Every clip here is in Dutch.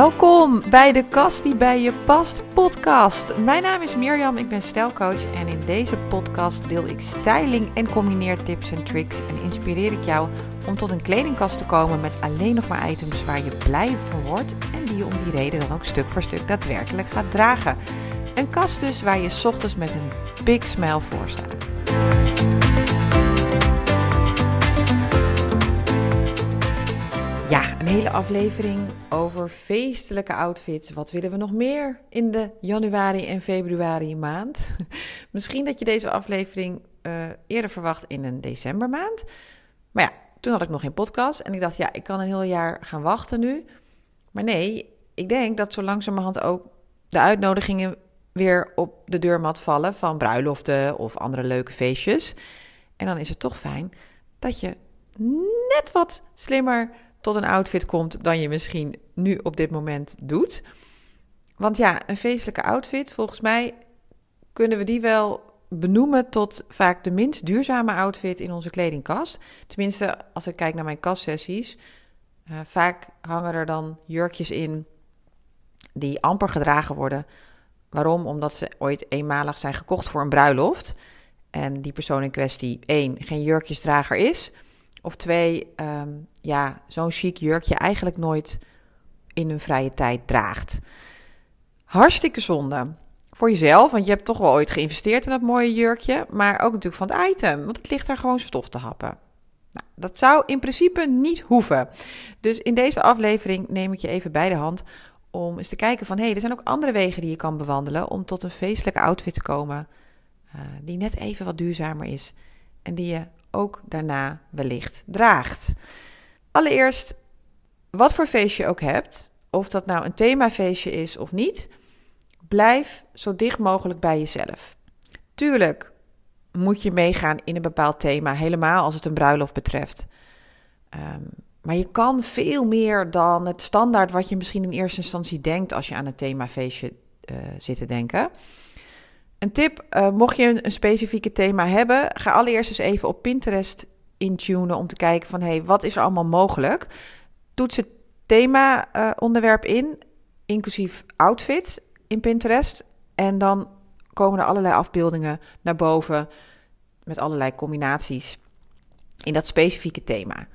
Welkom bij de Kast die bij je past podcast. Mijn naam is Mirjam, ik ben stijlcoach en in deze podcast deel ik styling en combineertips en tricks en inspireer ik jou om tot een kledingkast te komen met alleen nog maar items waar je blij van wordt en die je om die reden dan ook stuk voor stuk daadwerkelijk gaat dragen. Een kast dus waar je ochtends met een big smile voor staat. Ja, een hele aflevering over feestelijke outfits. Wat willen we nog meer in de januari en februari maand? Misschien dat je deze aflevering uh, eerder verwacht in een decembermaand. Maar ja, toen had ik nog geen podcast en ik dacht, ja, ik kan een heel jaar gaan wachten nu. Maar nee, ik denk dat zo langzamerhand ook de uitnodigingen weer op de deurmat vallen van bruiloften of andere leuke feestjes. En dan is het toch fijn dat je net wat slimmer tot een outfit komt dan je misschien nu op dit moment doet. Want ja, een feestelijke outfit, volgens mij kunnen we die wel benoemen tot vaak de minst duurzame outfit in onze kledingkast. Tenminste, als ik kijk naar mijn kastsessies, uh, vaak hangen er dan jurkjes in die amper gedragen worden. Waarom? Omdat ze ooit eenmalig zijn gekocht voor een bruiloft. En die persoon in kwestie, één, geen jurkjesdrager is. Of twee, ehm, ja, zo'n chic jurkje eigenlijk nooit in hun vrije tijd draagt. Hartstikke zonde. Voor jezelf, want je hebt toch wel ooit geïnvesteerd in dat mooie jurkje. Maar ook natuurlijk van het item, want het ligt daar gewoon stof te happen. Nou, dat zou in principe niet hoeven. Dus in deze aflevering neem ik je even bij de hand om eens te kijken van... hé, hey, er zijn ook andere wegen die je kan bewandelen om tot een feestelijke outfit te komen... Uh, die net even wat duurzamer is en die je ook daarna wellicht draagt. Allereerst, wat voor feestje je ook hebt, of dat nou een themafeestje is of niet, blijf zo dicht mogelijk bij jezelf. Tuurlijk moet je meegaan in een bepaald thema, helemaal als het een bruiloft betreft. Um, maar je kan veel meer dan het standaard wat je misschien in eerste instantie denkt als je aan een themafeestje uh, zit te denken. Een tip, uh, mocht je een, specifieke thema hebben, ga allereerst eens even op Pinterest intunen om te kijken van hé, hey, wat is er allemaal mogelijk? Toets het thema uh, onderwerp in, inclusief outfit in Pinterest. En dan komen er allerlei afbeeldingen naar boven met allerlei combinaties in dat specifieke thema.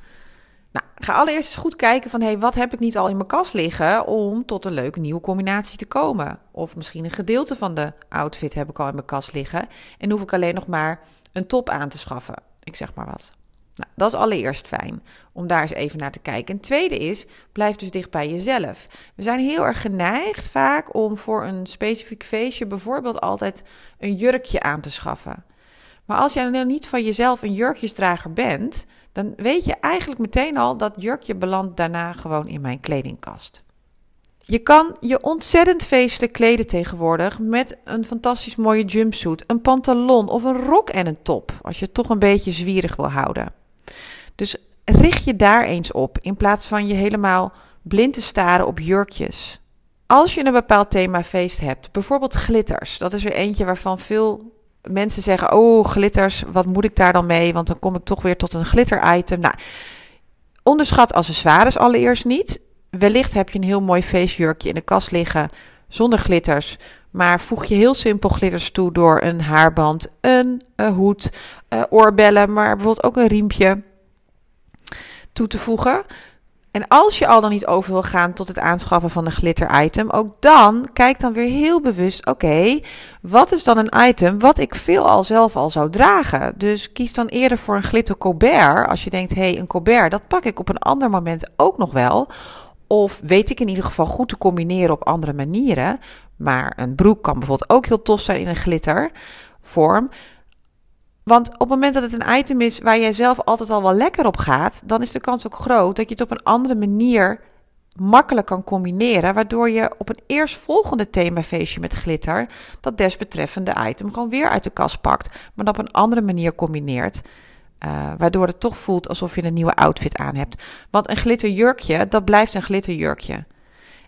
Ga allereerst eens goed kijken van, hé, hey, wat heb ik niet al in mijn kast liggen om tot een leuke nieuwe combinatie te komen? Of misschien een gedeelte van de outfit heb ik al in mijn kast liggen en hoef ik alleen nog maar een top aan te schaffen. Ik zeg maar wat. Nou, dat is allereerst fijn om daar eens even naar te kijken. En tweede is, blijf dus dicht bij jezelf. We zijn heel erg geneigd vaak om voor een specifiek feestje bijvoorbeeld altijd een jurkje aan te schaffen. Maar als jij nou niet van jezelf een jurkjesdrager bent, dan weet je eigenlijk meteen al dat jurkje belandt daarna gewoon in mijn kledingkast. Je kan je ontzettend feestelijk kleden tegenwoordig met een fantastisch mooie jumpsuit, een pantalon of een rok en een top, als je het toch een beetje zwierig wil houden. Dus richt je daar eens op in plaats van je helemaal blind te staren op jurkjes. Als je een bepaald themafeest hebt, bijvoorbeeld glitters, dat is er eentje waarvan veel mensen zeggen: Oh, glitters, wat moet ik daar dan mee? Want dan kom ik toch weer tot een glitter-item. Nou, onderschat accessoires allereerst niet. Wellicht heb je een heel mooi feestjurkje in de kast liggen zonder glitters. Maar voeg je heel simpel glitters toe door een haarband, een, hoed, uh, oorbellen, maar bijvoorbeeld ook een riempje toe te voegen. En als je al dan niet over wil gaan tot het aanschaffen van een glitter item, ook dan kijk dan weer heel bewust, oké, wat is dan een item wat ik veelal zelf al zou dragen? Dus kies dan eerder voor een glitter Colbert, als je denkt, hé, hey, een Colbert, dat pak ik op een ander moment ook nog wel. Of weet ik in ieder geval goed te combineren op andere manieren. Maar een broek kan bijvoorbeeld ook heel tof zijn in een glittervorm. Want op het moment dat het een item is waar jij zelf altijd al wel lekker op gaat, dan is de kans ook groot dat je het op een andere manier makkelijk kan combineren, waardoor je op een eerstvolgende themafeestje met glitter dat desbetreffende item gewoon weer uit de kast pakt, maar dat op een andere manier combineert. Uh, waardoor het toch voelt alsof je een nieuwe outfit aan hebt. Want een glitterjurkje, dat blijft een glitterjurkje.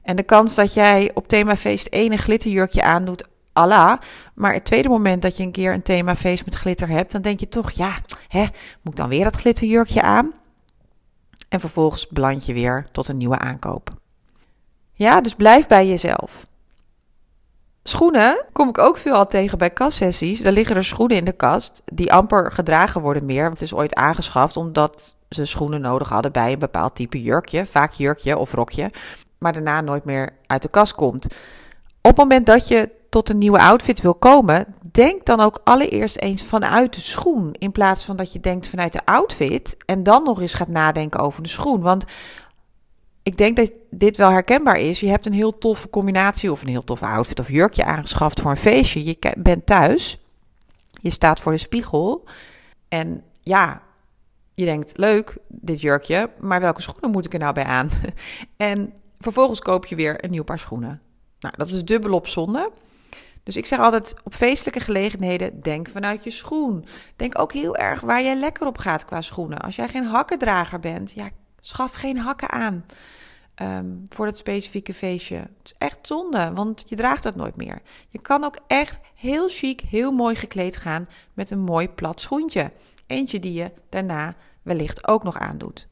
En de kans dat jij op themafeest één een glitterjurkje aandoet, Allah. Maar het tweede moment dat je een keer een themafeest met glitter hebt, dan denk je toch, ja, hè, moet ik dan weer dat glitterjurkje aan? En vervolgens beland je weer tot een nieuwe aankoop. Ja, dus blijf bij jezelf. Schoenen kom ik ook veel al tegen bij kastsessies. Daar liggen er schoenen in de kast die amper gedragen worden meer. Want het is ooit aangeschaft omdat ze schoenen nodig hadden bij een bepaald type jurkje. Vaak jurkje of rokje. Maar daarna nooit meer uit de kast komt. Op het moment dat je tot een nieuwe outfit wil komen, denk dan ook allereerst eens vanuit de schoen. In plaats van dat je denkt vanuit de outfit en dan nog eens gaat nadenken over de schoen. Want ik denk dat dit wel herkenbaar is. Je hebt een heel toffe combinatie of een heel toffe outfit of jurkje aangeschaft voor een feestje. Je bent thuis, je staat voor de spiegel en ja, je denkt leuk dit jurkje, maar welke schoenen moet ik er nou bij aan? en vervolgens koop je weer een nieuw paar schoenen. Nou, dat is dubbel op zonde. Dus ik zeg altijd op feestelijke gelegenheden, denk vanuit je schoen. Denk ook heel erg waar jij lekker op gaat qua schoenen. Als jij geen hakkendrager bent, ja, schaf geen hakken aan um, voor dat specifieke feestje. Het is echt zonde, want je draagt dat nooit meer. Je kan ook echt heel chic, heel mooi gekleed gaan met een mooi plat schoentje. Eentje die je daarna wellicht ook nog aandoet.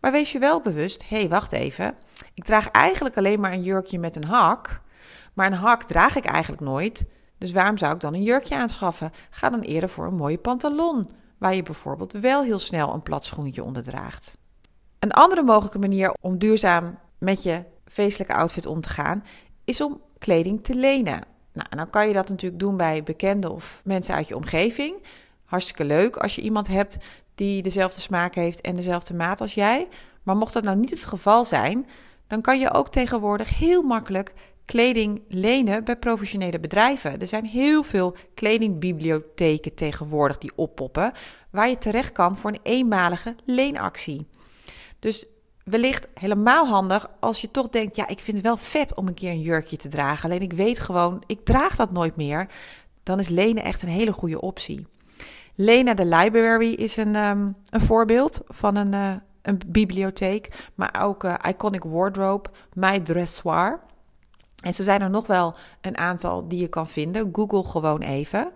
Maar wees je wel bewust, hé, hey, wacht even. Ik draag eigenlijk alleen maar een jurkje met een hak. Maar een hak draag ik eigenlijk nooit. Dus waarom zou ik dan een jurkje aanschaffen? Ga dan eerder voor een mooie pantalon, waar je bijvoorbeeld wel heel snel een plat schoentje onder draagt. Een andere mogelijke manier om duurzaam met je feestelijke outfit om te gaan, is om kleding te lenen. Nou, dan kan je dat natuurlijk doen bij bekenden of mensen uit je omgeving. Hartstikke leuk als je iemand hebt die dezelfde smaak heeft en dezelfde maat als jij. Maar mocht dat nou niet het geval zijn, dan kan je ook tegenwoordig heel makkelijk kleding lenen bij professionele bedrijven. Er zijn heel veel kledingbibliotheken tegenwoordig die oppoppen, waar je terecht kan voor een eenmalige leenactie. Dus wellicht helemaal handig als je toch denkt: ja, ik vind het wel vet om een keer een jurkje te dragen. Alleen ik weet gewoon, ik draag dat nooit meer. Dan is lenen echt een hele goede optie. Lena de Library is een, ehm, een voorbeeld van een, uh, een bibliotheek. Maar ook uh, Iconic Wardrobe, My Dressoir. En zo zijn er nog wel een aantal die je kan vinden. Google gewoon even.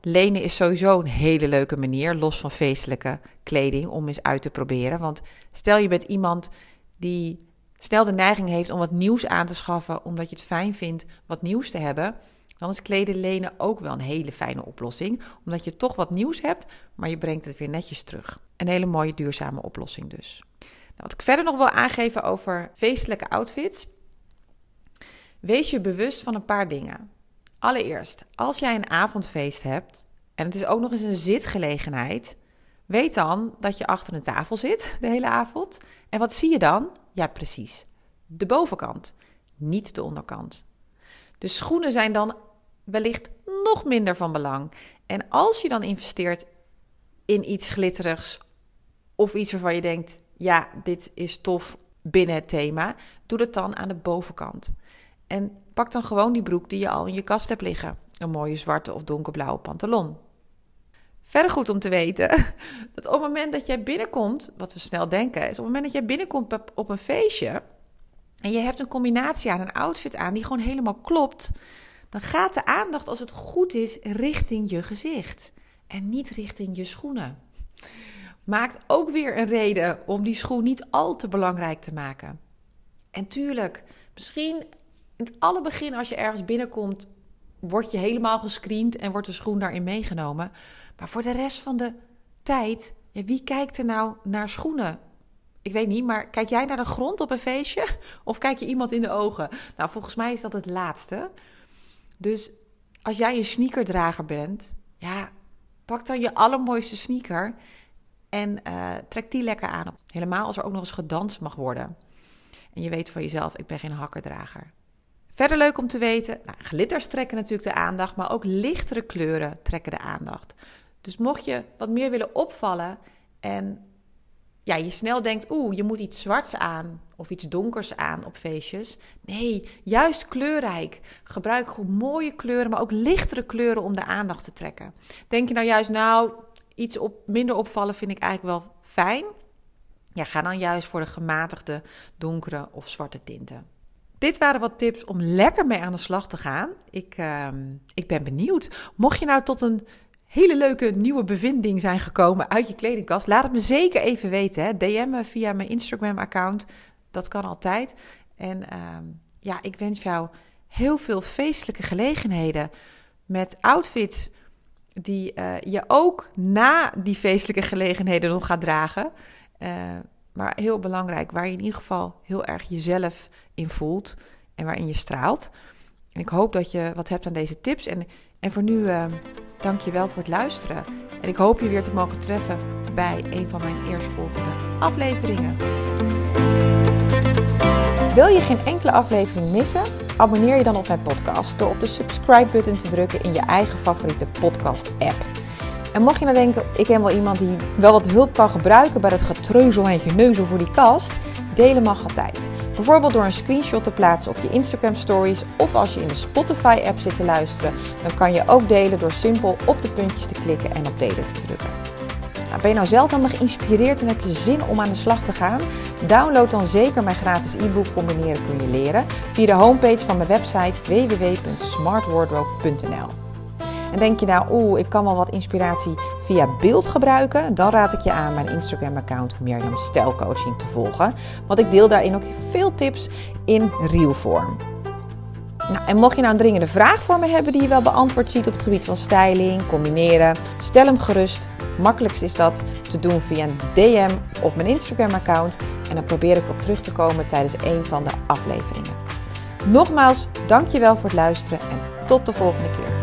Lenen is sowieso een hele leuke manier, los van feestelijke kleding, om eens uit te proberen. Want stel je bent iemand die snel de neiging heeft om wat nieuws aan te schaffen, omdat je het fijn vindt wat nieuws te hebben, dan is kleden lenen ook wel een hele fijne oplossing. Omdat je toch wat nieuws hebt, maar je brengt het weer netjes terug. Een hele mooie duurzame oplossing dus. Nou, wat ik verder nog wil aangeven over feestelijke outfits. Wees je bewust van een paar dingen. Allereerst, als jij een avondfeest hebt en het is ook nog eens een zitgelegenheid, weet dan dat je achter een tafel zit de hele avond. En wat zie je dan? Ja, precies. De bovenkant, niet de onderkant. De schoenen zijn dan wellicht nog minder van belang. En als je dan investeert in iets glitterigs of iets waarvan je denkt: ja, dit is tof binnen het thema, doe het dan aan de bovenkant. En pak dan gewoon die broek die je al in je kast hebt liggen. Een mooie zwarte of donkerblauwe pantalon. Verder goed om te weten dat op het moment dat jij binnenkomt, wat we snel denken, is op het moment dat jij binnenkomt op een feestje en je hebt een combinatie aan een outfit aan die gewoon helemaal klopt, dan gaat de aandacht, als het goed is, richting je gezicht en niet richting je schoenen. Maakt ook weer een reden om die schoen niet al te belangrijk te maken. En tuurlijk, misschien in het alle begin als je ergens binnenkomt, word je helemaal gescreend en wordt de schoen daarin meegenomen. Maar voor de rest van de tijd, wie kijkt er nou naar schoenen? Ik weet niet, maar kijk jij naar de grond op een feestje? Of kijk je iemand in de ogen? Nou, volgens mij is dat het laatste. Dus als jij een sneakerdrager bent, ja, pak dan je allermooiste sneaker en uh, trek die lekker aan. Helemaal als er ook nog eens gedanst mag worden. En je weet van jezelf, ik ben geen hakkerdrager. Verder leuk om te weten, nou, glitters trekken natuurlijk de aandacht, maar ook lichtere kleuren trekken de aandacht. Dus mocht je wat meer willen opvallen en ja, je snel denkt, oeh, je moet iets zwarts aan of iets donkers aan op feestjes. Nee, juist kleurrijk. Gebruik gewoon mooie kleuren, maar ook lichtere kleuren om de aandacht te trekken. Denk je nou juist, nou, iets op, minder opvallen vind ik eigenlijk wel fijn. Ja, ga dan juist voor de gematigde donkere of zwarte tinten. Dit waren wat tips om lekker mee aan de slag te gaan. Ik, uh, ik ben benieuwd. Mocht je nou tot een hele leuke nieuwe bevinding zijn gekomen uit je kledingkast, laat het me zeker even weten. Hè. DM me via mijn Instagram-account. Dat kan altijd. En uh, ja, ik wens jou heel veel feestelijke gelegenheden met outfits die uh, je ook na die feestelijke gelegenheden nog gaat dragen. Uh, maar heel belangrijk, waar je in ieder geval heel erg jezelf in voelt en waarin je straalt. En ik hoop dat je wat hebt aan deze tips. En, en voor nu uh, dank je wel voor het luisteren. En ik hoop je weer te mogen treffen bij een van mijn eerstvolgende afleveringen. Wil je geen enkele aflevering missen? Abonneer je dan op mijn podcast door op de subscribe-button te drukken in je eigen favoriete podcast-app. En mocht je nou denken, ik ken wel iemand die wel wat hulp kan gebruiken bij het getreuzel en geneuzel voor die kast, delen mag altijd. Bijvoorbeeld door een screenshot te plaatsen op je Instagram stories of als je in de Spotify app zit te luisteren, dan kan je ook delen door simpel op de puntjes te klikken en op delen te drukken. Nou, ben je nou zelf helemaal geïnspireerd en heb je zin om aan de slag te gaan? Download dan zeker mijn gratis e-book Combineren kun je leren via de homepage van mijn website www.smartwardrobe.nl. En denk je nou, oeh, ik kan wel wat inspiratie via beeld gebruiken? Dan raad ik je aan mijn Instagram-account Mirjam Stijlcoaching te volgen. Want ik deel daarin ook veel tips in reelvorm. Nou, en mocht je nou een dringende vraag voor me hebben die je wel beantwoord ziet op het gebied van styling, combineren, stel hem gerust. Makkelijkst is dat te doen via een DM op mijn Instagram-account. En dan probeer ik op terug te komen tijdens een van de afleveringen. Nogmaals, dankjewel voor het luisteren en tot de volgende keer.